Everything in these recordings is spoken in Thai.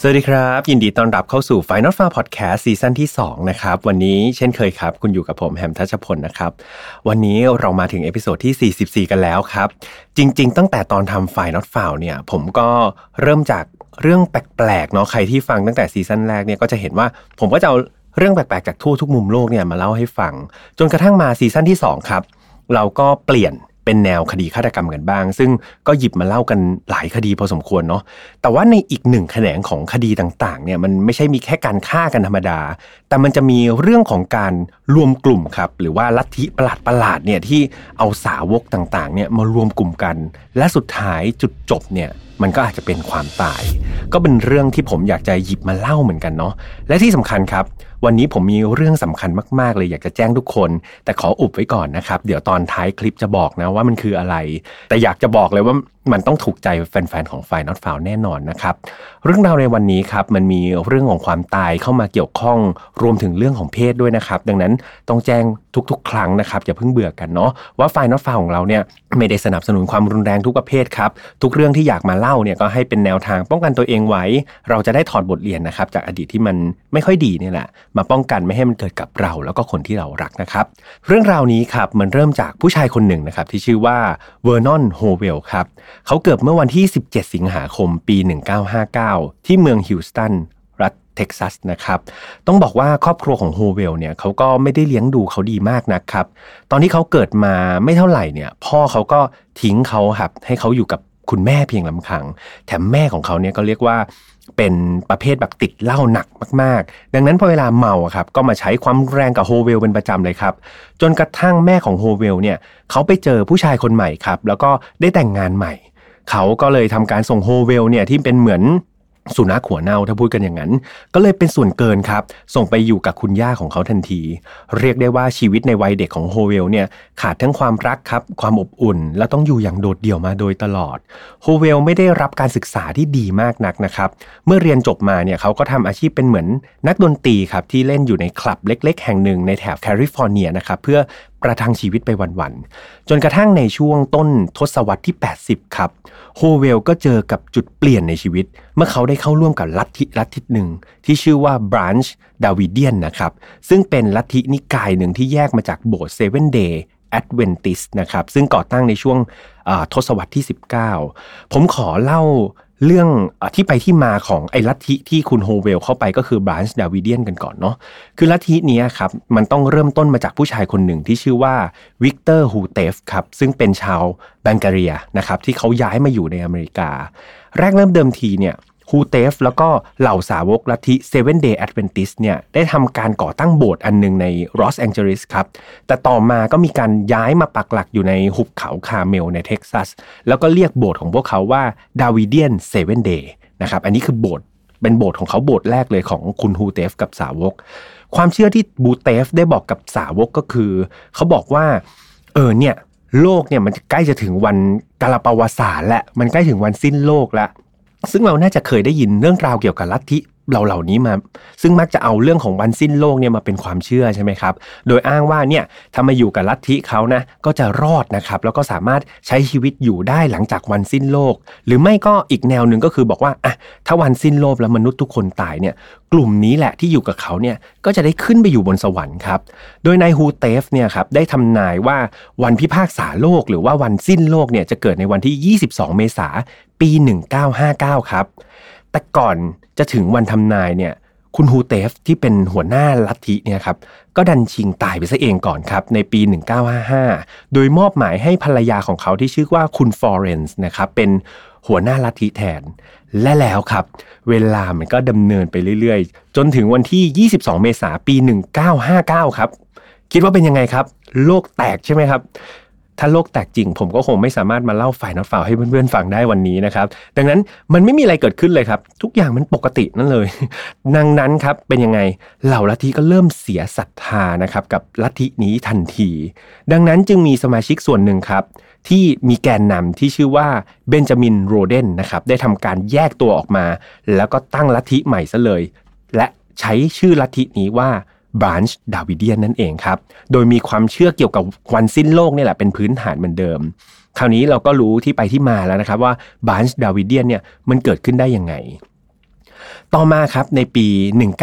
สวัสดีครับ ยินดีต้อนรับเข้าสู่ Final f a r Podcast ซีซั่นที่ 2 นะครับ วันนี้เช่นเคยครับ คุณอยู่กับผมแฮมทัชพลนะครับ วันนี้เรามาถึง episode ที่ 44 กันแล้วครับ จริง ๆ ตั้งแต่ตอนทำ Final Fear เนี่ย ผมก็เริ่มจากเรื่องแปลกๆเนาะใครที่ฟังตั้งแต่ season แรกเนี่ยก็จะเห็นว่าผมก็จะเอาเรื่องแปลกๆจากทั่วทุกมุมโลกเนี่ยมาเล่าให้ฟัง จนกระทั่งมา season ที่2ครับเราก็เปลี่ยน เป็นแนวคดีฆาตกรรมกันบ้าง ซึ่งก็หยิบมาเล่ากันหลายคดีพอสมควรเนาะแต่ว่าในอีกหนึ่งแขนงของคดีต่างๆเนี่ยมันไม่ใช่มีแค่การฆ่ากันธรรมดา แต่มันจะมีเรื่องของการรวมกลุ่มครับ หรือว่าลัทธิประหลาดประหลาดเนี่ยที่เอาสาวกต่างๆเนี่ยมารวมกลุ่มกัน และสุดท้ายจุดจบเนี่ยมันก็อาจจะเป็นความตาย ก็เป็นเรื่องที่ผมอยากจะหยิบมาเล่าเหมือนกันเนาะและที่สำคัญครับวันนี้ผมมีเรื่องสำคัญมาก ๆ เลยอยากจะแจ้งทุกคน แต่ขออุบไว้ก่อนนะครับ เดี๋ยวตอนท้ายคลิปจะบอกนะว่ามันคืออะไร แต่อยากจะบอกเลยว่า มันต้องถูกใจแฟนๆของไฟนอตฟาวแน่นอนนะครับ เรื่องราวในวันนี้ครับมันมีเรื่องของความตายเข้ามาเกี่ยวข้องรวมถึงเรื่องของเพศด้วยนะครับ ดังนั้นต้องแจ้งทุกๆ ครั้งนะครับอย่าเพิ่งเบื่อกันเนาะว่าไฟนอตฟาวของเราเนี่ยไม่ได้สนับสนุนความรุนแรงทุกประเภทครับทุกเรื่องที่อยากมาเล่าเนี่ยก็ให้เป็นแนวทางป้องกันตัวเองไว้ เราจะได้ถอดบทเรียนนะครับจากอดีตที่มันไม่ค่อยดีนี่แหละมาป้องกันไม่ให้มันเกิดกับเรา แล้วก็คนที่เรารักนะครับเรื่องราวนี้ครับมันเริ่มจากผู้ชายคนหนึ่งนะครับที่ชื่อว่าเวอร์นอนโฮเวลครับเขาเกิดเมื่อวันที่ 17 สิงหาคมปี 1959 ที่เมืองฮิวสตันรัฐเท็กซัสนะครับ ต้องบอกว่าครอบครัวของโฮเวลเนี่ยเขาก็ไม่ได้เลี้ยงดูเขาดีมากนะครับ ตอนที่เขาเกิดมาไม่เท่าไหร่เนี่ย พ่อเขาก็ทิ้งเขาครับให้เขาอยู่กับคุณแม่เพียงลำพัง แถมแม่ของเขาเนี่ยก็เรียกว่าเป็นประเภทแบบติดเหล้าหนักมาก ๆ ดังนั้นพอเวลาเมาครับก็มาใช้ความแรงกับโฮเวลเป็นประจำเลยครับ จนกระทั่งแม่ของโฮเวลเนี่ยเขาไปเจอผู้ชายคนใหม่ครับ แล้วก็ได้แต่งงานใหม่ เขาก็เลยทำการส่งโฮเวลเนี่ยที่เป็นเหมือนสุนัขหัวเน่าถ้าพูดกันอย่างนั้น ก็เลยเป็นส่วนเกินครับ ส่งไปอยู่กับคุณย่าของเขาทันที เรียกได้ว่าชีวิตในวัยเด็กของโฮเวลเนี่ยขาดทั้งความรักครับ ความอบอุ่น และต้องอยู่อย่างโดดเดี่ยวมาโดยตลอดโฮเวลไม่ได้รับการศึกษาที่ดีมากนักนะครับ เมื่อเรียนจบมาเนี่ยเขาก็ทำอาชีพเป็นเหมือนนักดนตรีครับที่เล่นอยู่ในคลับเล็ก ๆ แห่งหนึ่งในแถบแคลิฟอร์เนียนะครับเพื่อ ประทังชีวิตไปวันๆ จนกระทั่งในช่วงต้นทศวรรษที่ 80 ครับ โฮเวลก็เจอกับจุดเปลี่ยนในชีวิต เมื่อเขาได้เข้าร่วมกับลัทธิลัทธิหนึ่ง ที่ชื่อว่า Branch Davidian นะครับ ซึ่งเป็นลัทธินิกายหนึ่งที่แยกมาจากโบสถ์ Seven Day Adventist นะครับ ซึ่งก่อตั้งในช่วงทศวรรษที่ 19 ผมขอเล่า เรื่องที่ไปที่มาของไอ้ลัทธิที่คุณโฮเวลเข้าไปก็คือบรานช์ดาวิเดียนกันก่อนเนาะคือลัทธินี้ครับมันต้องเริ่มต้นมาจากผู้ชายคนหนึ่งที่ชื่อว่าวิกเตอร์ฮูเตฟครับซึ่งเป็นชาวบัลแกเรียนะครับที่เขาย้ายมาอยู่ในอเมริกา แรกเริ่มเดิมทีเนี่ย ฮูเตฟแล้วก็เหล่าสาวกลัทธิ Seven Day Adventist เนี่ยได้ทำการก่อตั้งโบสถ์อันหนึ่งในลอสแองเจลิสครับแต่ต่อมาก็มีการย้ายมาปักหลักอยู่ในหุบเขาคาเมลในเท็กซัสแล้วก็เรียกโบสถ์ของพวกเขาว่าดาวิเดียนเซเว่นเดย์นะครับอันนี้คือโบสถ์เป็นโบสถ์ของเขาโบสถ์แรกเลยของคุณฮูเตฟกับสาวก ความเชื่อที่บูเตฟได้บอกกับสาวกก็คือ เขาบอกว่า เออเนี่ยโลกเนี่ยมันใกล้จะถึงวันกาลปวสารและมันใกล้ถึงวันสิ้นโลกแล้ว ซึ่งเราน่าจะเคยได้ยินเรื่องราวเกี่ยวกับลัทธิ เหล่าเหล่านี้มา ซึ่งมักจะเอาเรื่องของวันสิ้นโลกเนี่ยมาเป็นความเชื่อใช่ไหมครับ โดยอ้างว่าเนี่ยถ้ามาอยู่กับลัทธิเขานะก็จะรอดนะครับ แล้วก็สามารถใช้ชีวิตอยู่ได้หลังจากวันสิ้นโลก หรือไม่ก็อีกแนวหนึ่งก็คือบอกว่าอะถ้าวันสิ้นโลกแล้วมนุษย์ทุกคนตายเนี่ยกลุ่มนี้แหละที่อยู่กับเขาเนี่ยก็จะได้ขึ้นไปอยู่บนสวรรค์ครับ โดยนายฮูเตฟเนี่ยครับได้ทำนายว่าวันพิพากษาโลก หรือว่าวันสิ้นโลกเนี่ยจะเกิดในวันที่ 22 เมษาปี 1959 ครับ แต่ก่อนจะถึงวันทำนายเนี่ยคุณฮูเตฟที่เป็นหัวหน้าลัทธิเนี่ยครับก็ดันชิงตายไปซะเองก่อนครับในปี 1955 โดยมอบหมายให้ภรรยาของเขาที่ชื่อว่าคุณฟลอเรนซ์นะครับเป็นหัวหน้าลัทธิแทน และแล้วครับ เวลามันก็ดำเนินไปเรื่อยๆ จนถึงวันที่ 22 เมษายนปี 1959 ครับ คิดว่าเป็นยังไงครับ โลกแตกใช่ไหมครับ ถ้าโลกแตกจริง ผมก็คงไม่สามารถมาเล่า File Not Found ให้เพื่อนๆฟังได้วันนี้นะครับ ดังนั้นมันไม่มีอะไรเกิดขึ้นเลยครับ ทุกอย่างมันปกตินั่นเลย ดังนั้นครับเป็นยังไงเหล่าลัทธิก็เริ่มเสียศรัทธานะครับกับลัทธินี้ทันที ดังนั้นจึงมีสมาชิกส่วนหนึ่งครับที่มีแกนนำที่ชื่อว่าเบนจามินโรเดนนะครับได้ทำการแยกตัวออกมา แล้วก็ตั้งลัทธิใหม่ซะเลย และใช้ชื่อลัทธินี้ว่า บรานช์ดาวิเดียนนั่นเองครับ โดยมีความเชื่อเกี่ยวกับวันสิ้นโลกนี่แหละเป็นพื้นฐานเหมือนเดิม คราวนี้เราก็รู้ที่ไปที่มาแล้วนะครับว่าบรานช์ดาวิเดียนเนี่ยมันเกิดขึ้นได้ยังไง ต่อมาครับในปี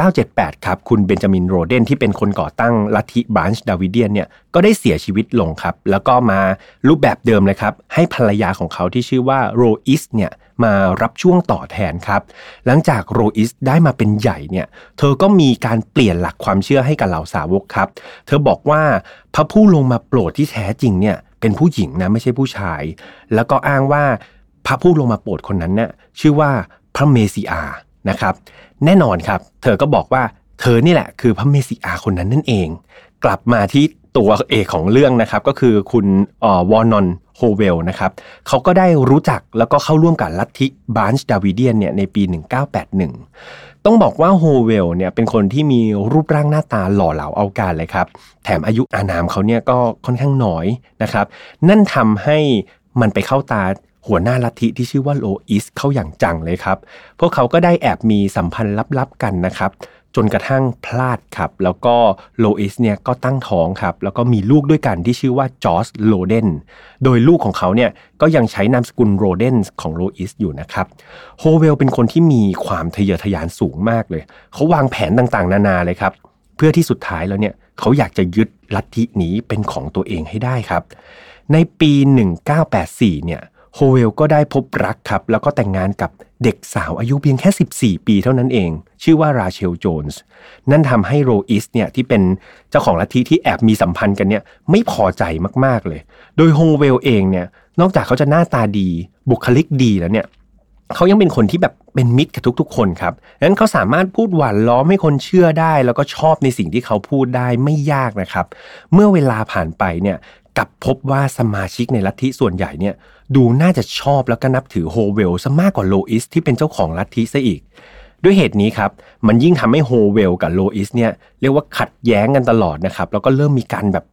1978 ครับ คุณเบนจามินโรเดนที่เป็นคนก่อตั้งลัทธิบรานช์ดาวิเดียนเนี่ยก็ได้เสียชีวิตลงครับ แล้วก็มารูปแบบเดิมเลยครับ ให้ภรรยาของเขาที่ชื่อว่าโรอิสเนี่ยมารับช่วงต่อแทนครับ หลังจากโรอิสได้มาเป็นใหญ่เนี่ย เธอก็มีการเปลี่ยนหลักความเชื่อให้กับเหล่าสาวกครับ เธอบอกว่าพระผู้ลงมาโปรดที่แท้จริงเนี่ยเป็นผู้หญิงนะไม่ใช่ผู้ชาย แล้วก็อ้างว่าพระผู้ลงมาโปรดคนนั้นเนี่ยชื่อว่าพระเมสิอา นะครับ แน่นอนครับ เธอก็บอกว่าเธอนี่แหละคือพระเมสิอาคนนั้นนั่นเอง กลับมาที่ตัวเอกของเรื่องนะครับ ก็คือคุณวอนอนโฮเวลนะครับเขาก็ได้รู้จักแล้วก็เข้าร่วมกับลัทธิบรานช์ดาวิเดียนเนี่ยในปี 1981 ต้องบอกว่าโฮเวลเนี่ยเป็นคนที่มีรูปร่างหน้าตาหล่อเหลาเอาการเลยครับ แถมอายุอานามเขาเนี่ยก็ค่อนข้างน้อยนะครับ นั่นทำให้มันไปเข้าตา หัวหน้าลัทธิที่ชื่อว่าโลอิสเข้าอย่างจังเลยครับ พวกเขาก็ได้แอบมีสัมพันธ์ลับๆกันนะครับ จนกระทั่งพลาดครับ แล้วก็โลอิสเนี่ยก็ตั้งท้องครับ แล้วก็มีลูกด้วยกันที่ชื่อว่าจอร์จโรเดน โดยลูกของเขาเนี่ยก็ยังใช้นามสกุลโรเดนของโลอิสอยู่นะครับ โฮเวลเป็นคนที่มีความทะเยอทะยานสูงมากเลย เขาวางแผนต่างๆ นานาเลยครับ เพื่อที่สุดท้ายแล้วเนี่ยเขาอยากจะยึดลัทธินี้เป็นของตัวเองให้ได้ครับ ในปี 1984 เนี่ย โฮเวลก็ได้พบรักครับ แล้วก็แต่งงานกับเด็กสาวอายุเพียงแค่ 14 ปีเท่านั้นเอง ชื่อว่าราเชลโจนส์นั่นทำให้โรอิสเนี่ยที่เป็นเจ้าของลัทธิที่แอบมีสัมพันธ์กันเนี่ยไม่พอใจมากๆเลย โดยโฮเวลเองเนี่ยนอกจากเขาจะหน้าตาดีบุคลิกดีแล้วเนี่ยเขายังเป็นคนที่แบบเป็นมิตรกับทุกๆ คนครับนั้นเขาสามารถพูดหวานล้อมให้คนเชื่อได้ แล้วก็ชอบในสิ่งที่เขาพูดได้ไม่ยากนะครับ เมื่อเวลาผ่านไปเนี่ย กับพบว่าสมาชิกในลัทธิส่วนใหญ่เนี่ยดูน่าจะชอบแล้วก็นับถือโฮเวลซะมากกว่าโลอิสที่เป็นเจ้าของลัทธิซะอีก ด้วยเหตุนี้ครับมันยิ่งทำให้โฮเวลกับโลอิสเนี่ยเรียกว่าขัดแย้งกันตลอดนะครับแล้วก็เริ่มมีการแบบ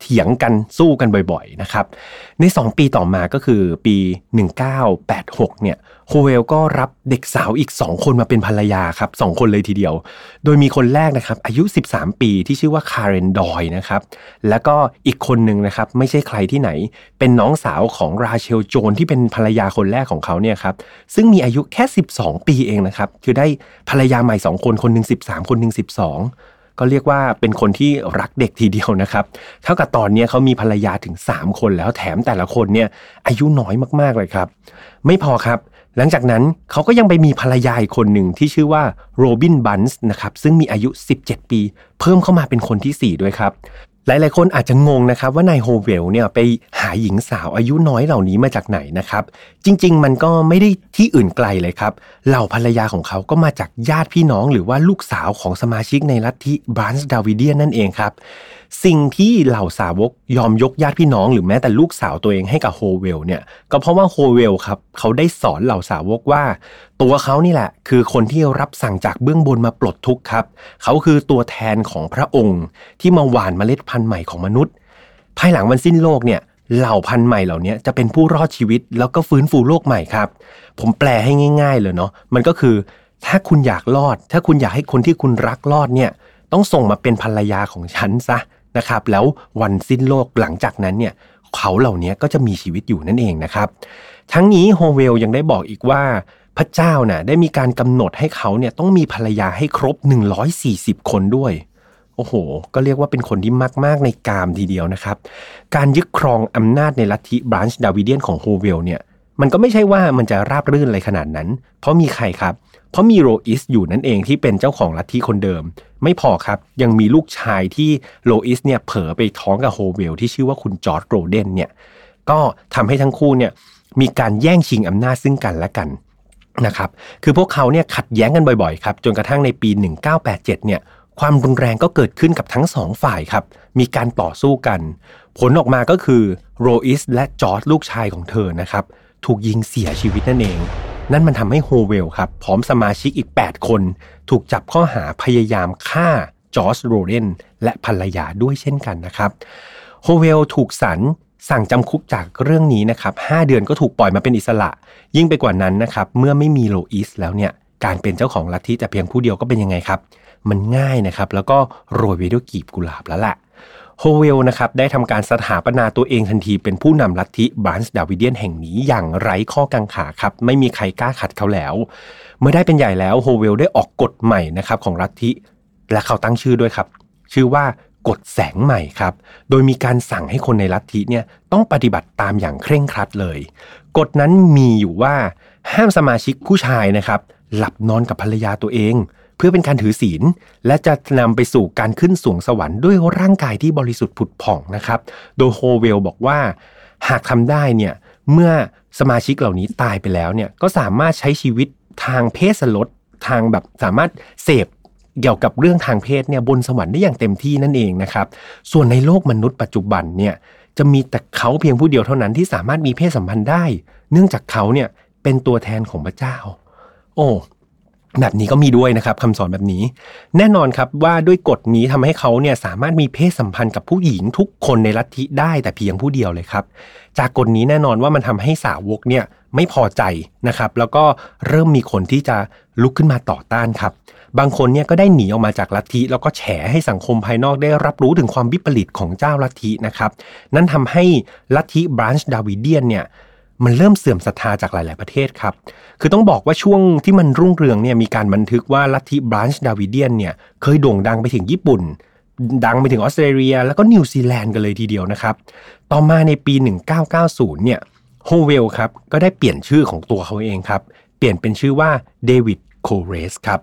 เถียงกันสู้กันบ่อยๆนะครับใน 2 ปีต่อมาก็คือปี 1986เนี่ยโฮเวลก็รับเด็กสาวอีก 2 คนมาเป็นภรรยาครับ2คนเลยทีเดียว โดยมีคนแรกนะครับอายุ 13 ปีที่ชื่อว่าคาร์เรนดอยนะครับแล้วก็อีกคนหนึ่งนะครับไม่ใช่ใครที่ไหน เป็นน้องสาวของราเชลโจนที่เป็นภรรยาคนแรกของเขาเนี่ยครับซึ่งมีอายุแค่ 12 ปีเองนะครับคือได้ภรรยาใหม่ 2 คนคนหนึ่ง13 คนหนึ่ง12 ก็เรียกว่าเป็นคนที่รักเด็กทีเดียวนะครับ เท่ากับตอนนี้เขามีภรรยาถึง 3 คนแล้วแถมแต่ละคนเนี่ยอายุน้อยมากๆเลยครับ ไม่พอครับหลังจากนั้นเขาก็ยังไปมีภรรยาอีกคนหนึ่งที่ชื่อว่าโรบินบันส์นะครับซึ่งมีอายุ 17 ปี เพิ่มเข้ามาเป็นคนที่ 4 ด้วยครับ หลาย ๆ คนอาจจะงงนะครับว่านายโฮเวลเนี่ยไปหาหญิงสาวอายุน้อยเหล่านี้มาจากไหนนะครับ จริง ๆ มันก็ไม่ได้ที่อื่นไกลเลยครับ เหล่าภรรยาของเขาก็มาจากญาติพี่น้องหรือว่าลูกสาวของสมาชิกในลัทธิบรานส์ดาวิเดียนนั่นเองครับ สิ่งที่เหล่าสาวกยอมยกญาติพี่น้องหรือแม้แต่ลูกสาวตัวเองให้กับโฮเวลเนี่ยก็เพราะว่าโฮเวลครับเขาได้สอนเหล่าสาวกว่า ตัวเขานี่แหละ คือคนที่รับสั่งจากเบื้องบนมาปลดทุกข์ครับ เขาคือตัวแทนของพระองค์ ที่มาหว่านเมล็ดพันธุ์ใหม่ของมนุษย์ ภายหลังวันสิ้นโลกเนี่ยเหล่าพันธุ์ใหม่เหล่านี้จะเป็นผู้รอดชีวิต แล้วก็ฟื้นฟูโลกใหม่ครับ ผมแปลให้ง่าย ๆ เลยเนาะมันก็คือ ถ้าคุณอยากรอด ถ้าคุณอยากให้คนที่คุณรักรอดเนี่ยต้องส่งมาเป็นภรรยาของฉันซะ นะครับ แล้ววันสิ้นโลกหลังจากนั้นเนี่ยเขาเหล่านี้ก็จะมีชีวิตอยู่นั่นเองนะครับ ทั้งนี้โฮเวลยังได้บอกอีกว่าพระเจ้าน่ะได้มีการกำหนดให้เขาเนี่ยต้องมีภรรยาให้ครบ 140 คนด้วย โอ้โห ก็เรียกว่าเป็นคนที่มากมากในกามทีเดียวนะครับ การยึดครองอำนาจในลัทธิบรานช์ดาวิเดียนของโฮเวลเนี่ยมันก็ไม่ใช่ว่ามันจะราบรื่นอะไรขนาดนั้น เพราะมีใครครับ เพราะมีโรอิสอยู่นั่นเองที่เป็นเจ้าของลัทธิคนเดิม ไม่พอครับยังมีลูกชายที่โรอิสเนี่ยเผลอไปท้องกับโฮเวลที่ชื่อว่าคุณจอร์จโรเดนเนี่ยก็ทำให้ทั้งคู่เนี่ยมีการแย่งชิงอำนาจซึ่งกันและกันนะครับคือพวกเขาเนี่ยขัดแย้งกันบ่อยๆครับจนกระทั่งในปี 1987เนี่ยความรุนแรงก็เกิดขึ้นกับทั้งสองฝ่ายครับ มีการต่อสู้กัน ผลออกมาก็คือโรอิสและจอร์จลูกชายของเธอนะครับ ถูกยิงเสียชีวิตนั่นเอง นั่นมันทำให้โฮเวลครับพร้อมสมาชิกอีก 8 คน ถูกจับข้อหาพยายามฆ่าจอร์จโรเดนและภรรยาด้วยเช่นกันนะครับโฮเวลถูกศาลสั่งจำคุกจากเรื่องนี้นะครับ 5 เดือนก็ถูกปล่อยมาเป็นอิสระ ยิ่งไปกว่านั้นนะครับ เมื่อไม่มีโรอิสแล้วเนี่ย การเป็นเจ้าของลัทธิแต่เพียงผู้เดียวก็เป็นยังไงครับ มันง่ายนะครับ แล้วก็โรยไปด้วยกลีบกุหลาบแล้วแหละ โฮเวลนะครับได้ทำการสถาปนาตัวเองทันทีเป็นผู้นำลัทธิบรานช์ดาวิเดียนแห่งนี้อย่างไร้ข้อกังขาครับ ไม่มีใครกล้าขัดเขาแล้ว เมื่อได้เป็นใหญ่แล้วโฮเวลได้ออกกฎใหม่นะครับของลัทธิ และเขาตั้งชื่อด้วยครับ ชื่อว่ากฎแสงใหม่ครับ โดยมีการสั่งให้คนในลัทธิเนี่ยต้องปฏิบัติตามอย่างเคร่งครัดเลย กฎนั้นมีอยู่ว่าห้ามสมาชิกผู้ชายนะครับหลับนอนกับภรรยาตัวเอง เพื่อเป็นการถือศีล และจะนำไปสู่การขึ้นสวงสวรรค์ด้วยร่างกายที่บริสุทธิ์ผุดผ่องนะครับ โดยโฮเวลบอกว่า หากทำได้เนี่ยเมื่อสมาชิกเหล่านี้ตายไปแล้วเนี่ยก็สามารถใช้ชีวิตทางเพศสลดทางแบบสามารถเสพเกี่ยวกับเรื่องทางเพศเนี่ยบนสวรรค์ได้อย่างเต็มที่นั่นเองนะครับ ส่วนในโลกมนุษย์ปัจจุบันเนี่ยจะมีแต่เขาเพียงผู้เดียวเท่านั้นที่สามารถมีเพศสัมพันธ์ได้ เนื่องจากเขาเนี่ยเป็นตัวแทนของพระเจ้า โอ้ แบบนี้ก็มีด้วยนะครับคำสอนแบบนี้ แน่นอนครับว่าด้วยกฎนี้ทำให้เขาเนี่ยสามารถมีเพศสัมพันธ์กับผู้หญิงทุกคนในลัทธิได้แต่เพียงผู้เดียวเลยครับ จากกฎนี้แน่นอนว่ามันทำให้สาวกเนี่ยไม่พอใจนะครับแล้วก็เริ่มมีคนที่จะลุกขึ้นมาต่อต้านครับ บางคนเนี่ยก็ได้หนีออกมาจากลัทธิ แล้วก็แฉให้สังคมภายนอกได้รับรู้ถึงความวิปริตของเจ้าลัทธินะครับ นั่นทำให้ลัทธิบรานช์ดาวิเดียนเนี่ย มันเริ่มเสื่อมศรัทธาจากหลาย ๆ ประเทศครับ คือต้องบอกว่าช่วงที่มันรุ่งเรืองเนี่ยมีการบันทึกว่าลัทธิบรานช์ดาวิเดียนเนี่ยเคยโด่งดังไปถึงญี่ปุ่น ดังไปถึงออสเตรเลีย แล้วก็นิวซีแลนด์กันเลยทีเดียวนะครับ ต่อมาในปี 1990 เนี่ยโฮเวลครับก็ได้เปลี่ยนชื่อของตัวเขาเองครับ เปลี่ยนเป็นชื่อว่าเดวิดโคเรสครับ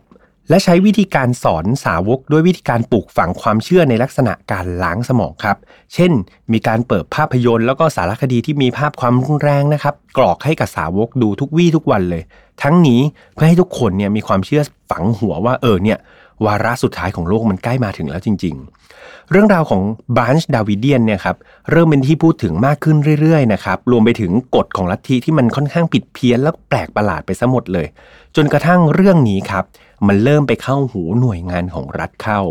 และใช้วิธีการสอนสาวกด้วยวิธีการปลูกฝังความเชื่อในลักษณะการล้างสมองครับ เช่น มีการเปิดภาพยนตร์แล้วก็สารคดีที่มีภาพความรุนแรงนะครับ กรอกให้กับสาวกดูทุกวี่ทุกวันเลย ทั้งนี้เพื่อให้ทุกคนเนี่ยมีความเชื่อฝังหัวว่าเออเนี่ยวาระสุดท้ายของโลกมันใกล้มาถึงแล้วจริง ๆ เรื่องราวของบานช์ดาวิเดียนเนี่ยครับเริ่มเป็นที่พูดถึงมากขึ้นเรื่อยๆนะครับรวมไปถึงกฎของลัทธิที่มันค่อนข้างผิดเพี้ยนและแปลกประหลาดไปซะหมดเลย จนกระทั่งเรื่องนี้ครับ มันเริ่มไปเข้าหูหน่วยงานของรัฐเข้า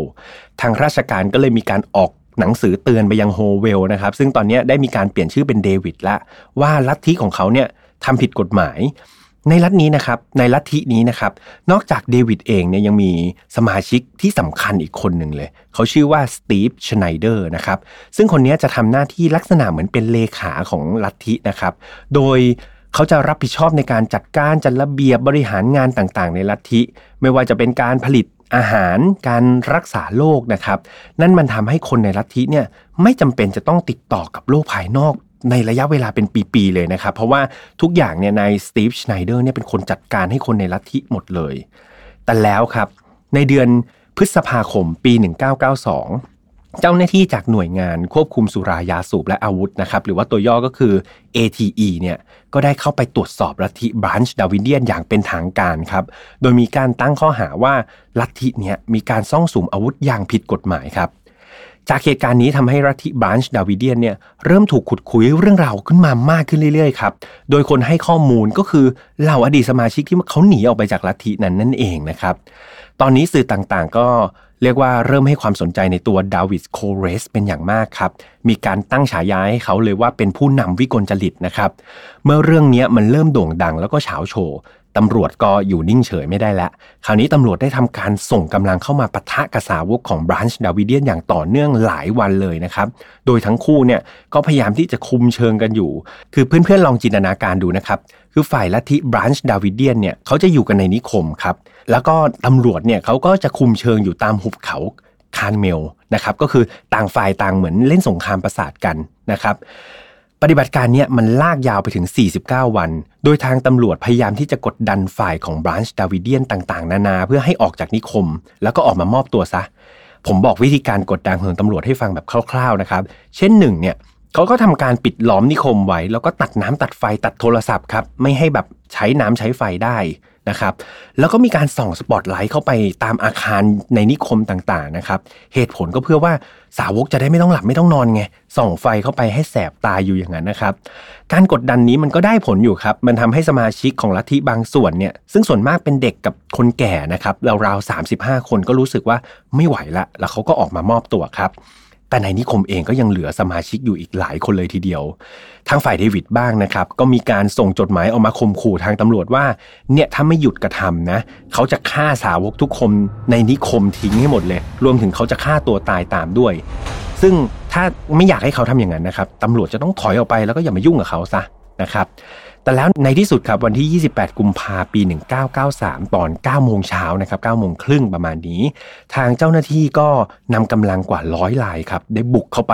ทางราชการก็เลยมีการออกหนังสือเตือนไปยังโฮเวลนะครับ ซึ่งตอนนี้ได้มีการเปลี่ยนชื่อเป็นเดวิดละว่าลัทธิของเขาเนี่ยทำผิดกฎหมาย ในลัทนี้นะครับ ในลัทธินี้นะครับ นอกจากเดวิดเองเนี่ยยังมีสมาชิกที่สำคัญอีกคนหนึ่งเลย เขาชื่อว่าสตีฟชไนเดอร์นะครับ ซึ่งคนนี้จะทำหน้าที่ลักษณะเหมือนเป็นเลขาของลัทธินะครับ โดย เขาจะรับผิดชอบในการจัดการจัดระเบียบบริหารงานต่างๆ ในลัทธิ ไม่ว่าจะเป็นการผลิตอาหารการรักษาโรคนะครับ นั่นมันทำให้คนในลัทธิเนี่ยไม่จำเป็นจะต้องติดต่อกับโลกภายนอกในระยะเวลาเป็นปี ๆ เลยนะครับ เพราะว่าทุกอย่างเนี่ยนายสตีฟชไนเดอร์เนี่ยเป็นคนจัดการให้คนในลัทธิหมดเลย แต่แล้วครับ ในเดือนพฤษภาคมปี 1992 เจ้าหน้าที่จากหน่วยงานควบคุมสุรายาสูบและอาวุธนะครับหรือว่าตัวย่อก็คือ ATF เนี่ยก็ได้เข้าไปตรวจสอบลัทธิบรานช์ดาวิเดียนอย่างเป็นทางการครับ โดยมีการตั้งข้อหาว่าลัทธิเนี่ยมีการซ่องสุมอาวุธอย่างผิดกฎหมายครับ จากเหตุการณ์นี้ทำให้ลัทธิบรานช์ดาวิเดียนเนี่ยเริ่มถูกขุดคุยเรื่องราวขึ้นมามากขึ้นเรื่อยๆครับ โดยคนให้ข้อมูลก็คือเหล่าอดีตสมาชิกที่เขาหนีออกไปจากลัทธินั้นนั่นเองนะครับ ตอนนี้สื่อต่างๆ ก็เรียกว่าเริ่มให้ความสนใจในตัวดาวิดโคเรสเป็นอย่างมากครับ มีการตั้งฉายาให้เขาเลยว่าเป็นผู้นำวิกลจริตนะครับ เมื่อเรื่องนี้มันเริ่มโด่งดังแล้วก็เฉาโชว์ตำรวจก็อยู่นิ่งเฉยไม่ได้ล้วคราวนี้ตำรวจได้ทำการส่งกำลังเข้ามาปะทะกับสาวกของบรานช์ดาวิเดียนอย่างต่อเนื่องหลายวันเลยนะครับ โดยทั้งคู่เนี่ยก็พยายามที่จะคุมเชิงกันอยู่ คือเพื่อนๆลองจินตนาการดูนะครับ คือฝ่ายลัทธิบรานช์ดาวิเดียนเนี่ยเขาจะอยู่กันในนิคมครับ แล้วก็ตำรวจเนี่ยเขาก็จะคุมเชิงอยู่ตามหุบเขาคานเมลนะครับก็คือต่างฝ่ายต่างเหมือนเล่นสงครามประสาทกันนะครับปฏิบัติการเนี้ยมันลากยาวไปถึง 49 วัน โดยทางตำรวจพยายามที่จะกดดันฝ่ายของบรานช์ดาวิเดียนต่างๆ นานา เพื่อให้ออกจากนิคม แล้วก็ออกมามอบตัวซะ ผมบอกวิธีการกดดันของตำรวจให้ฟังแบบคร่าวๆนะครับ เช่นหนึ่งเนี่ย เขาก็ทำการปิดล้อมนิคมไว้ แล้วก็ตัดน้ำตัดไฟตัดโทรศัพท์ครับไม่ให้แบบใช้น้ำใช้ไฟได้นะครับ แล้วก็มีการส่องสปอตไลท์เข้าไปตามอาคารในนิคมต่างๆนะครับ เหตุผลก็เพื่อว่าสาวกจะได้ไม่ต้องหลับไม่ต้องนอนไง ส่องไฟเข้าไปให้แสบตาอยู่อย่างนั้นนะครับ การกดดันนี้มันก็ได้ผลอยู่ครับ มันทำให้สมาชิกของลัทธิบางส่วนเนี่ย ซึ่งส่วนมากเป็นเด็กกับคนแก่นะครับราวๆ35คนก็รู้สึกว่าไม่ไหวละ แล้วเขาก็ออกมามอบตัวครับ แต่ในนิคมเองก็ยังเหลือสมาชิกอยู่อีกหลายคนเลยทีเดียว ทางฝ่ายเดวิดบ้างนะครับ ก็มีการส่งจดหมายออกมาข่มขู่ทางตำรวจว่า เนี่ยถ้าไม่หยุดกระทำนะ เขาจะฆ่าสาวกทุกคนในนิคมทิ้งให้หมดเลย รวมถึงเขาจะฆ่าตัวตายตามด้วย ซึ่งถ้าไม่อยากให้เขาทำอย่างนั้นนะครับตำรวจจะต้องถอยออกไปแล้วก็อย่ามายุ่งกับเขาซะ นะครับแต่แล้วในที่สุดครับวันที่ 28 กุมภาปี 1993 ตอน9โมงเช้านะครับ9โมงครึ่งประมาณนี้ ทางเจ้าหน้าที่ก็นำกำลังกว่าร้อยลายครับ ได้บุกเข้าไป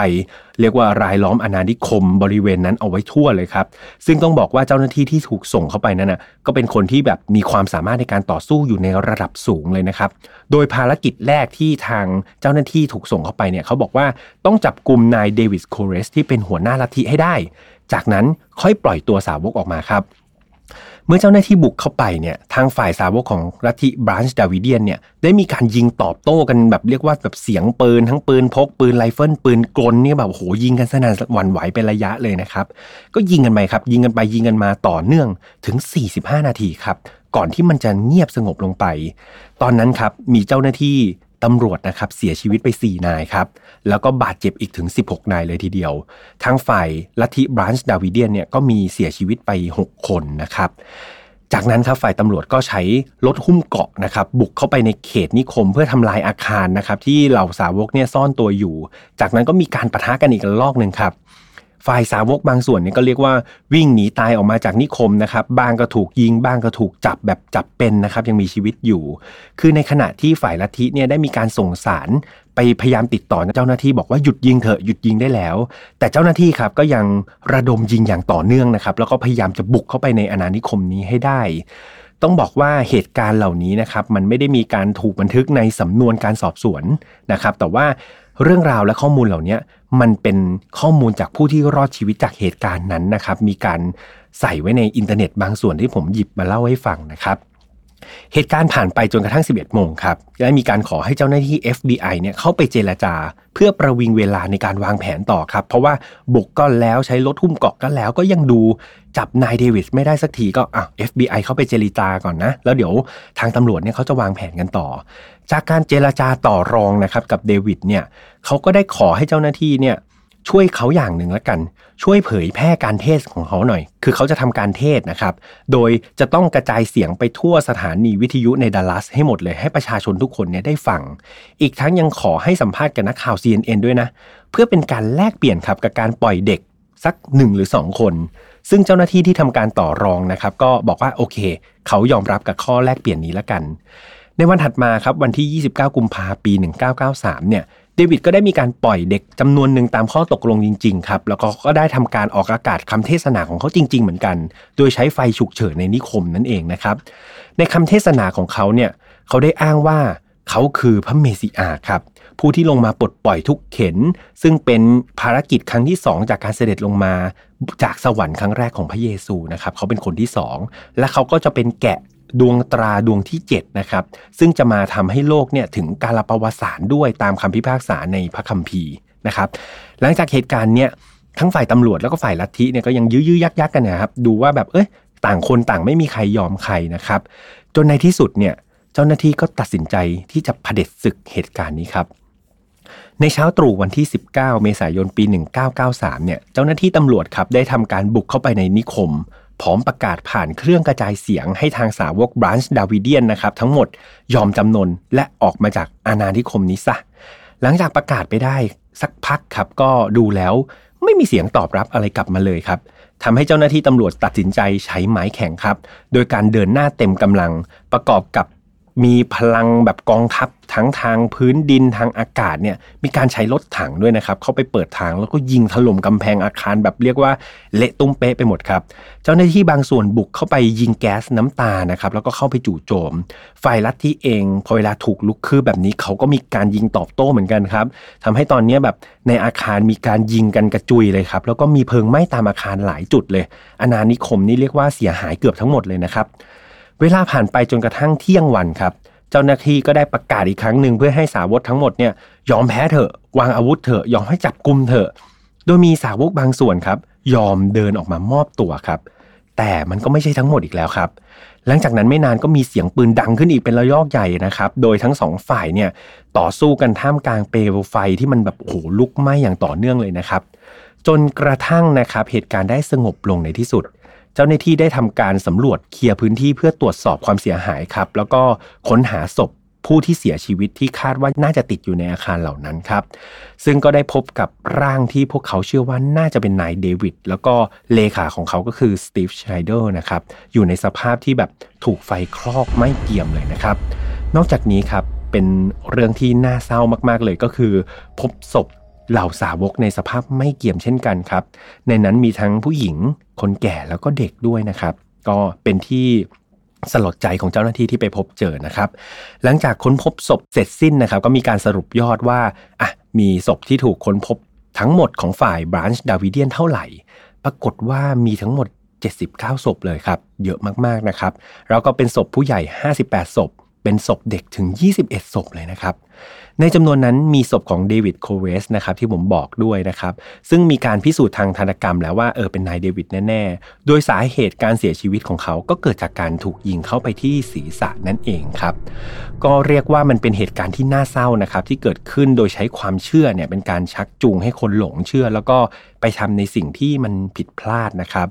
เรียกว่ารายล้อมอาณานิคมบริเวณนั้นเอาไว้ทั่วเลยครับ ซึ่งต้องบอกว่าเจ้าหน้าที่ที่ถูกส่งเข้าไปนั้นนะก็เป็นคนที่แบบมีความสามารถในการต่อสู้อยู่ในระดับสูงเลยนะครับ โดยภารกิจแรกที่ทางเจ้าหน้าที่ถูกส่งเข้าไปเนี่ยเขาบอกว่าต้องจับกลุ่มนายเดวิสโคเรสที่เป็นหัวหน้าลัทธิให้ได้ จากนั้นค่อยปล่อยตัวสาวกออกมาครับ เมื่อเจ้าหน้าที่บุกเข้าไปเนี่ยทางฝ่ายสาวกของลัทธิบรานช์ดาวิเดียนเนี่ยได้มีการยิงตอบโต้กันแบบเรียกว่าแบบเสียงปืนทั้งปืนพกปืนไรเฟิลปืนกลเนี่ยแบบโหยิงกันสนั่นหวั่นไหวเป็นระยะเลยนะครับ ก็ยิงกันไปครับ ยิงกันไปยิงกันมาต่อเนื่องถึง 45 นาทีครับก่อนที่มันจะเงียบสงบลงไป ตอนนั้นครับมีเจ้าหน้าที่ ตำรวจนะครับเสียชีวิตไป 4 นายครับ แล้วก็บาดเจ็บอีกถึง 16 นายเลยทีเดียว ทางฝ่ายลัทธิบรันช์ดาวิเดียนเนี่ยก็มีเสียชีวิตไป 6 คนนะครับจากนั้นครับฝ่ายตำรวจก็ใช้รถหุ้มเกาะนะครับบุกเข้าไปในเขตนิคมเพื่อทำลายอาคารนะครับที่เหล่าสาวกเนี่ยซ่อนตัวอยู่ จากนั้นก็มีการประทะกันอีกรอบหนึ่งครับ ฝ่ายสาวกบางส่วนเนี่ยก็เรียกว่าวิ่งหนีตายออกมาจากนิคมนะครับบางก็ถูกยิงบ้างก็ถูกจับแบบจับเป็นนะครับยังมีชีวิตอยู่ คือในขณะที่ฝ่ายลัทธิเนี่ยได้มีการส่งสารไปพยายามติดต่อเจ้าหน้าที่บอกว่าหยุดยิงเถอะหยุดยิงได้แล้ว แต่เจ้าหน้าที่ครับก็ยังระดมยิงอย่างต่อเนื่องนะครับแล้วก็พยายามจะบุกเข้าไปในอาณานิคมนี้ให้ได้ต้องบอกว่าเหตุการณ์เหล่านี้นะครับมันไม่ได้มีการถูกบันทึกในสำนวนการสอบสวนนะครับ แต่ว่า เรื่องราวและข้อมูลเหล่านี้มันเป็นข้อมูลจากผู้ที่รอดชีวิตจากเหตุการณ์นั้นนะครับ มีการใส่ไว้ในอินเทอร์เน็ตบางส่วนที่ผมหยิบมาเล่าให้ฟังนะครับ เหตุการณ์ผ่านไปจนกระทั่ง 11 โมงครับและมีการขอให้เจ้าหน้าที่ FBI เนี่ยเข้าไปเจรจา เพื่อประวิงเวลาในการวางแผนต่อครับ เพราะว่าบุกก็แล้วใช้รถทุ่มเกาะก็แล้วก็ยังดูจับนายเดวิสไม่ได้สักทีก็อะ FBI เข้าไปเจรจาก่อนนะ แล้วเดี๋ยวทางตำรวจเนี่ยเขาจะวางแผนกันต่อ จากการเจรจาต่อรองนะครับกับเดวิดเนี่ยเขาก็ได้ขอให้เจ้าหน้าที่เนี่ย ช่วยเขาอย่างหนึ่งล้วกัน ช่วยเผยแพร่การเทศของเขาหน่อย คือเขาจะทำการเทศนะครับ โดยจะต้องกระจายเสียงไปทั่วสถานีวิทยุในดัลลัสให้หมดเลยให้ประชาชนทุกคนเนี่ยได้ฟัง อีกทั้งยังขอให้สัมภาษณ์กับนักข่าว CNN ด้วยนะ เพื่อเป็นการแลกเปลี่ยนครับกับการปล่อยเด็กสักหนึ่งหรือสองคน ซึ่งเจ้าหน้าที่ที่ทำการต่อรองนะครับ ก็บอกว่าโอเค เขายอมรับกับข้อแลกเปลี่ยนนี้ล้วกัน ในวันถัดมาครับวันที่ 29 กุมภาปี 1993 เนี่ย เดวิดก็ได้มีการปล่อยเด็กจำนวนหนึ่งตามข้อตกลงจริงๆครับแล้วก็ก็ได้ทำการออกอากาศคำเทศนาของเขาจริง ๆ เหมือนกัน โดยใช้ไฟฉุกเฉินในนิคมนั่นเองนะครับ ในคำเทศนาของเขาเนี่ยเขาได้อ้างว่าเขาคือพระเมสิอาครับผู้ที่ลงมาปลดปล่อยทุกเข็น ซึ่งเป็นภารกิจครั้งที่สองจากการเสด็จลงมาจากสวรรค์ครั้งแรกของพระเยซูนะครับเขาเป็นคนที่สองและเขาก็จะเป็นแกะ ดวงตราดวงที่7นะครับซึ่งจะมาทำให้โลกเนี่ยถึงการประวัติศาสตร์ด้วยตามคำพิพากษาในพระคัมภีร์นะครับ หลังจากเหตุการณ์เนี่ยทั้งฝ่ายตำรวจแล้วก็ฝ่ายลัทธิเนี่ยก็ยังยื้อยักยักกันนะครับดูว่าแบบเอ้ยต่างคนต่างไม่มีใครยอมใครนะครับ จนในที่สุดเนี่ยเจ้าหน้าที่ก็ตัดสินใจที่จะเผด็จศึกเหตุการณ์นี้ครับในเช้าตรู่วันที่ 19 เมษายนปี 1993 เนี่ย เจ้าหน้าที่ตำรวจครับได้ทำการบุกเข้าไปในนิคม พร้อมประกาศผ่านเครื่องกระจายเสียงให้ทางสาวกบรันช์ดาวิเดียนนะครับทั้งหมดยอมจำนนและออกมาจากอาณานิคมนี้ซะหลังจากประกาศไปได้สักพักครับก็ดูแล้วไม่มีเสียงตอบรับอะไรกลับมาเลยครับทำให้เจ้าหน้าที่ตำรวจตัดสินใจใช้ไม้แข็งครับ โดยการเดินหน้าเต็มกำลังประกอบกับ มีพลังแบบกองทัพทั้งทางพื้นดินทางอากาศเนี่ยมีการใช้รถถังด้วยนะครับ เข้าไปเปิดทางแล้วก็ยิงถล่มกำแพงอาคารแบบเรียกว่าเละตุ้มเป๊ะไปหมดครับ เจ้าหน้าที่บางส่วนบุกเข้าไปยิงแก๊สน้ำตานะครับแล้วก็เข้าไปจู่โจม ฝ่ายลัทธิเองพอเวลาถูกลุกคือแบบนี้เขาก็มีการยิงตอบโต้เหมือนกันครับทำให้ตอนนี้แบบในอาคารมีการยิงกันกระจุยเลยครับแล้วก็มีเพลิงไหม้ตามอาคารหลายจุดเลย อาณานิคมนี่เรียกว่าเสียหายเกือบทั้งหมดเลยนะครับ เวลาผ่านไปจนกระทั่งเที่ยงวันครับ เจ้าหน้าที่ก็ได้ประกาศอีกครั้งหนึ่งเพื่อให้สาวกทั้งหมดเนี่ยยอมแพ้เถอะ วางอาวุธเถอะ ยอมให้จับกลุ่มเถอะ โดยมีสาวกบางส่วนครับ ยอมเดินออกมามอบตัวครับแแต่มันก็ไม่ใช่ทั้งหมดอีกแล้วครับ หลังจากนั้นไม่นานก็มีเสียงปืนดังขึ้นอีกเป็นระยอกใหญ่นะครับ โดยทั้งสองฝ่ายเนี่ยต่อสู้กันท่ามกลางเปลวไฟที่มันแบบโอ้โหลุกไหม้อย่างต่อเนื่องเลยนะครับ จนกระทั่งนะครับเหตุการณ์ได้สงบลงในที่สุด เจ้าหน้าที่ได้ทำการสำรวจเคลียร์พื้นที่เพื่อตรวจสอบความเสียหายครับ แล้วก็ค้นหาศพผู้ที่เสียชีวิตที่คาดว่าน่าจะติดอยู่ในอาคารเหล่านั้นครับ ซึ่งก็ได้พบกับร่างที่พวกเขาเชื่อว่าน่าจะเป็นนายเดวิดแล้วก็เลขาของเขาก็คือสตีฟชไนเดอร์นะครับ อยู่ในสภาพที่แบบถูกไฟคลอกไหม้เกรียมเลยนะครับ นอกจากนี้ครับเป็นเรื่องที่น่าเศร้ามากๆเลยก็คือ พบศพ เหล่าสาวกในสภาพไม่เกี่ยมเช่นกันครับ ในนั้นมีทั้งผู้หญิง คนแก่แล้วก็เด็กด้วยนะครับ ก็เป็นที่สลดใจของเจ้าหน้าที่ที่ไปพบเจอนะครับ หลังจากค้นพบศพเสร็จสิ้นนะครับ ก็มีการสรุปยอดว่าอะมีศพที่ถูกค้นพบทั้งหมดของฝ่ายบรันช์ดาวิเดียนเท่าไหร่ ปรากฏว่ามีทั้งหมด 79 ศพเลยครับ เยอะมากๆนะครับ แล้วก็เป็นศพผู้ใหญ่ 58 ศพ เป็นศพเด็กถึง 21 ศพเลยนะครับ ในจำนวนนั้นมีศพของเดวิดโคเวสนะครับที่ผมบอกด้วยนะครับซึ่งมีการพิสูจน์ทางธนกรรมแล้วว่าเออเป็นนายเดวิดแน่ๆ โดยสาเหตุการเสียชีวิตของเขาก็เกิดจากการถูกยิงเข้าไปที่ศีรษะนั่นเองครับก็เรียกว่ามันเป็นเหตุการณ์ที่น่าเศร้านะครับที่เกิดขึ้นโดยใช้ความเชื่อเนี่ยเป็นการชักจูงให้คนหลงเชื่อ แล้วก็ไปทำในสิ่งที่มันผิดพลาดนะครับ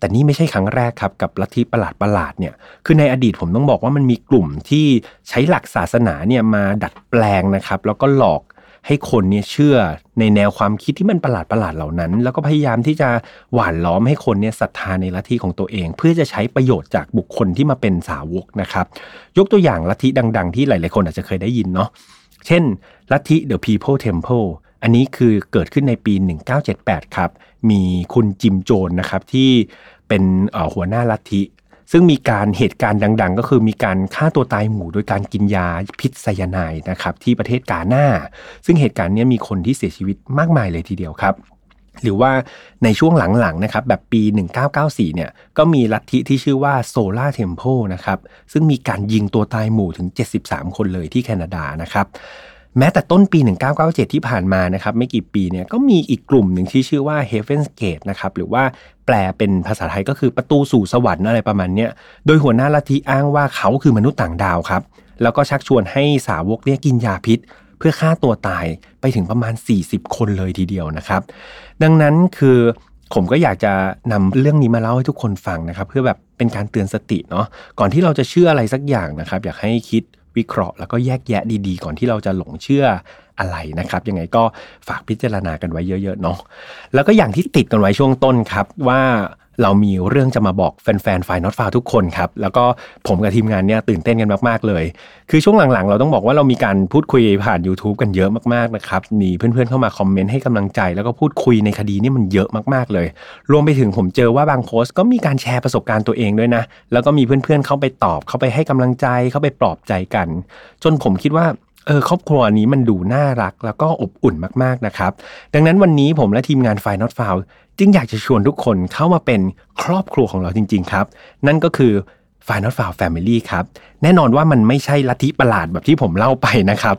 แต่นี่ไม่ใช่ครั้งแรกครับกับลัทธิประหลาดประหลาดเนี่ยคือในอดีตผมต้องบอกว่ามันมีกลุ่มที่ใช้หลักศาสนาเนี่ยมาดัดแปลงนะครับแล้วก็หลอกให้คนเนี่ยเชื่อในแนวความคิดที่มันประหลาดประหลาดเหล่านั้น แล้วก็พยายามที่จะหว่านล้อมให้คนเนี่ยศรัทธาในลัทธิของตัวเอง เพื่อจะใช้ประโยชน์จากบุคคลที่มาเป็นสาวกนะครับ ยกตัวอย่างลัทธิดัง ๆ ที่หลาย ๆ คนอาจจะเคยได้ยินเนาะเช่นลัทธิ The People Temple อันนี้คือเกิดขึ้นในปี 1978 ครับ มีคุณจิมโจนนะครับที่เป็นหัวหน้าลัทธิ ซึ่งมีการเหตุการณ์ดัง ๆ ก็คือมีการฆ่าตัวตายหมู่โดยการกินยาพิษไซยาไนด์นะครับที่ประเทศกาหน้า ซึ่งเหตุการณ์นี้มีคนที่เสียชีวิตมากมายเลยทีเดียวครับหรือว่าในช่วงหลังๆนะครับแบบปี 1994 เนี่ยก็มีลัทธิที่ชื่อว่า Solar Temple นะครับซึ่งมีการยิงตัวตายหมู่ถึง 73 คนเลยที่แคนาดานะครับ แม้แต่ต้นปี 1997 ที่ผ่านมานะครับไม่กี่ปีเนี่ยก็มีอีกกลุ่มหนึ่งที่ชื่อว่า Heaven's Gate นะครับหรือว่าแปลเป็นภาษาไทยก็คือประตูสู่สวรรค์อะไรประมาณเนี้ยโดยหัวหน้าลัทธิอ้างว่าเขาคือมนุษย์ต่างดาวครับแล้วก็ชักชวนให้สาวกเนี่ยกินยาพิษ เพื่อฆ่าตัวตายไปถึงประมาณ 40 คนเลยทีเดียวนะครับ ดังนั้นคือผมก็อยากจะนำเรื่องนี้มาเล่าให้ทุกคนฟังนะครับ เพื่อแบบเป็นการเตือนสติเนาะก่อนที่เราจะเชื่ออะไรสักอย่างนะครับ อยากให้คิด วิเคราะห์ แล้วก็แยกแยะดีๆ ก่อนที่เราจะหลงเชื่ออะไรนะครับยังไงก็ฝากพิจารณากันไว้เยอะๆเนาะแล้วก็อย่างที่ติดกันไว้ช่วงต้นครับว่า เรามีเรื่องจะมาบอกแฟนๆไฟนอตฟาทุกคนครับ แล้วก็ผมกับทีมงานเนี่ยตื่นเต้นกันมากๆเลย คือช่วงหลังๆ เราต้องบอกว่าเรามีการพูดคุยผ่าน YouTube กันเยอะมากๆนะครับมีเพื่อนๆเข้ามาคอมเมนต์ให้กำลังใจ แล้วก็พูดคุยในคดีนี่มันเยอะมากๆเลย รวมไปถึงผมเจอว่าบางโพสต์ก็มีการแชร์ประสบการณ์ตัวเองด้วยนะ แล้วก็มีเพื่อนๆเข้าไปตอบเข้าไปให้กำลังใจเข้าไปปลอบใจกัน จนผมคิดว่าเออครอบครัวนี้มันดูน่ารักแล้วก็อบอุ่นมากๆนะครับ ดังนั้นวันนี้ผมและทีมงานไฟนอตฟาว จึงอยากจะชวนทุกคนเข้ามาเป็นครอบครัวของเราจริง ๆ ครับ นั่นก็คือ f i n a l f i l e Family ครับ แน่นอนว่ามันไม่ใช่ลัทธิประหลาดแบบที่ผมเล่าไปนะครับ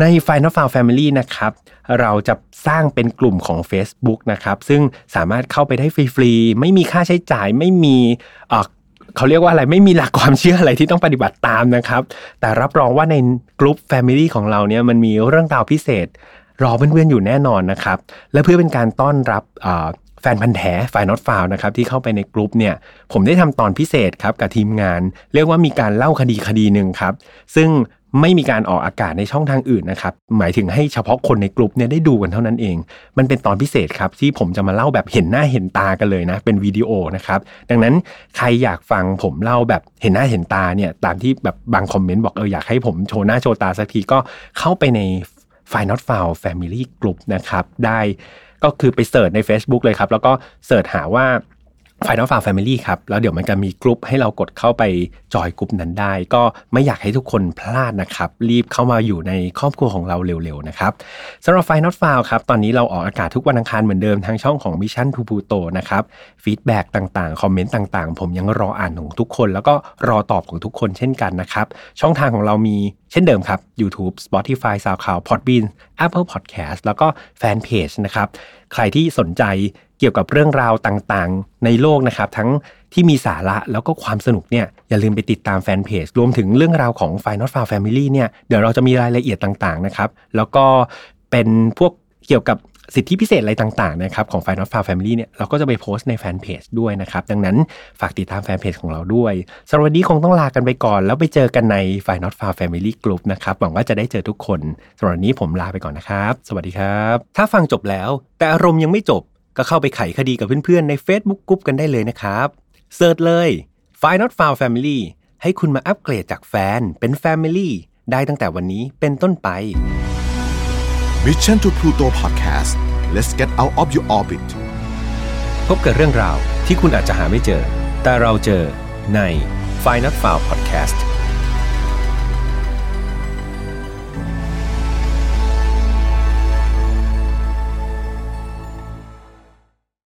ใน f i n a l f i l e Family นะครับ เราจะสร้างเป็นกลุ่มของ Facebook นะครับ ซึ่งสามารถเข้าไปได้ฟรีๆ ไม่มีค่าใช้จ่าย ไม่มีเขาเรียกว่าอะไรไม่มีหลักความเชื่ออะไรที่ต้องปฏิบัติตามนะครับ แต่รับรองว่าในกลุ่ม Family ของเราเนี่ยมันมีเรื่องราวพิเศษรอเพื่อนๆอยู่แน่นอนนะครับ และเพื่อเป็นการต้อนรับ แฟนพันธ์แท้ฝ่ายน็อตฟาวนะครับที่เข้าไปในกลุ่มเนี่ยผมได้ทำตอนพิเศษครับกับทีมงาน เรียกว่ามีการเล่าคดีคดีหนึ่งครับ ซึ่งไม่มีการออกอากาศในช่องทางอื่นนะครับ หมายถึงให้เฉพาะคนในกลุ่มเนี่ยได้ดูกันเท่านั้นเอง มันเป็นตอนพิเศษครับที่ผมจะมาเล่าแบบเห็นหน้าเห็นตากันเลยนะ เป็นวิดีโอนะครับ ดังนั้นใครอยากฟังผมเล่าแบบเห็นหน้าเห็นตาเนี่ยตามที่แบบบางคอมเมนต์บอกเอออยากให้ผมโชว์หน้าโชว์ตาสักทีก็เข้าไปใน f i n a l f i l e Family Group นะครับได้ ก็คือไปเสิร์ชใน Facebook เลยครับ แล้วก็เสิร์ชหาว่า Final Farm Family ครับ แล้วเดี๋ยวมันจะมีกลุ่มให้เรากดเข้าไปจอยกลุ่มนั้นได้ ก็ไม่อยากให้ทุกคนพลาดนะครับ รีบเข้ามาอยู่ในครอบครัวของเราเร็วๆนะครับสำหรับ File Not Found ครับ ตอนนี้เราออกอากาศทุกวันอังคารเหมือนเดิมทางช่องของ Mission to Pluto นะครับฟีดแบ็กต่างๆ คอมเมนต์ต่างๆ ผมยังรออ่านของทุกคน แล้วก็รอตอบของทุกคนเช่นกันนะครับช่องทางของเรามีเช่นเดิมครับ YouTube Spotify SoundCloud Podbean Apple Podcast แล้วก็แฟนเพจนะครับใครที่สนใจ เกี่ยวกับเรื่องราวต่างๆ ในโลกนะครับ ทั้งที่มีสาระแล้วก็ความสนุกเนี่ยอย่าลืมไปติดตามแฟนเพจรวมถึงเรื่องราวของ f i n a l f a r Family เนี่ยเดี๋ยวเราจะมีรายละเอียดต่างๆนะครับ แล้วก็เป็นพวกเกี่ยวกับสิทธิพิเศษอะไรต่างๆนะครับของ f i n a l f a r Family เนี่ยเราก็จะไปโพสต์ในแฟนเพจด้วยนะครับ ดังนั้นฝากติดตามแฟนเพจของเราด้วยสำหรับวันนี้คงต้องลากันไปก่อน แล้วไปเจอกันใน f i n a l f a r Family Group นะครับหวังว่าจะได้เจอทุกคนสำหรับวันนี้ผมลาไปก่อนนะครับ สวัสดีครับ ถ้าฟังจบแล้ว แต่อารมณ์ยังไม่จบ ก็เข้าไปไขคดีกับเพื่อนๆ ใน Facebook Group กันได้เลยนะครับเซิร์ชเลย f i Not Found Family ให้คุณมาอัปเกรดจากแฟนเป็น Family ได้ตั้งแต่วันนี้เป็นต้นไป Mission to Pluto Podcast let's get out of your orbit พบกับเรื่องราวที่คุณอาจจะหาไม่เจอ แต่เราเจอใน File Not Found Podcast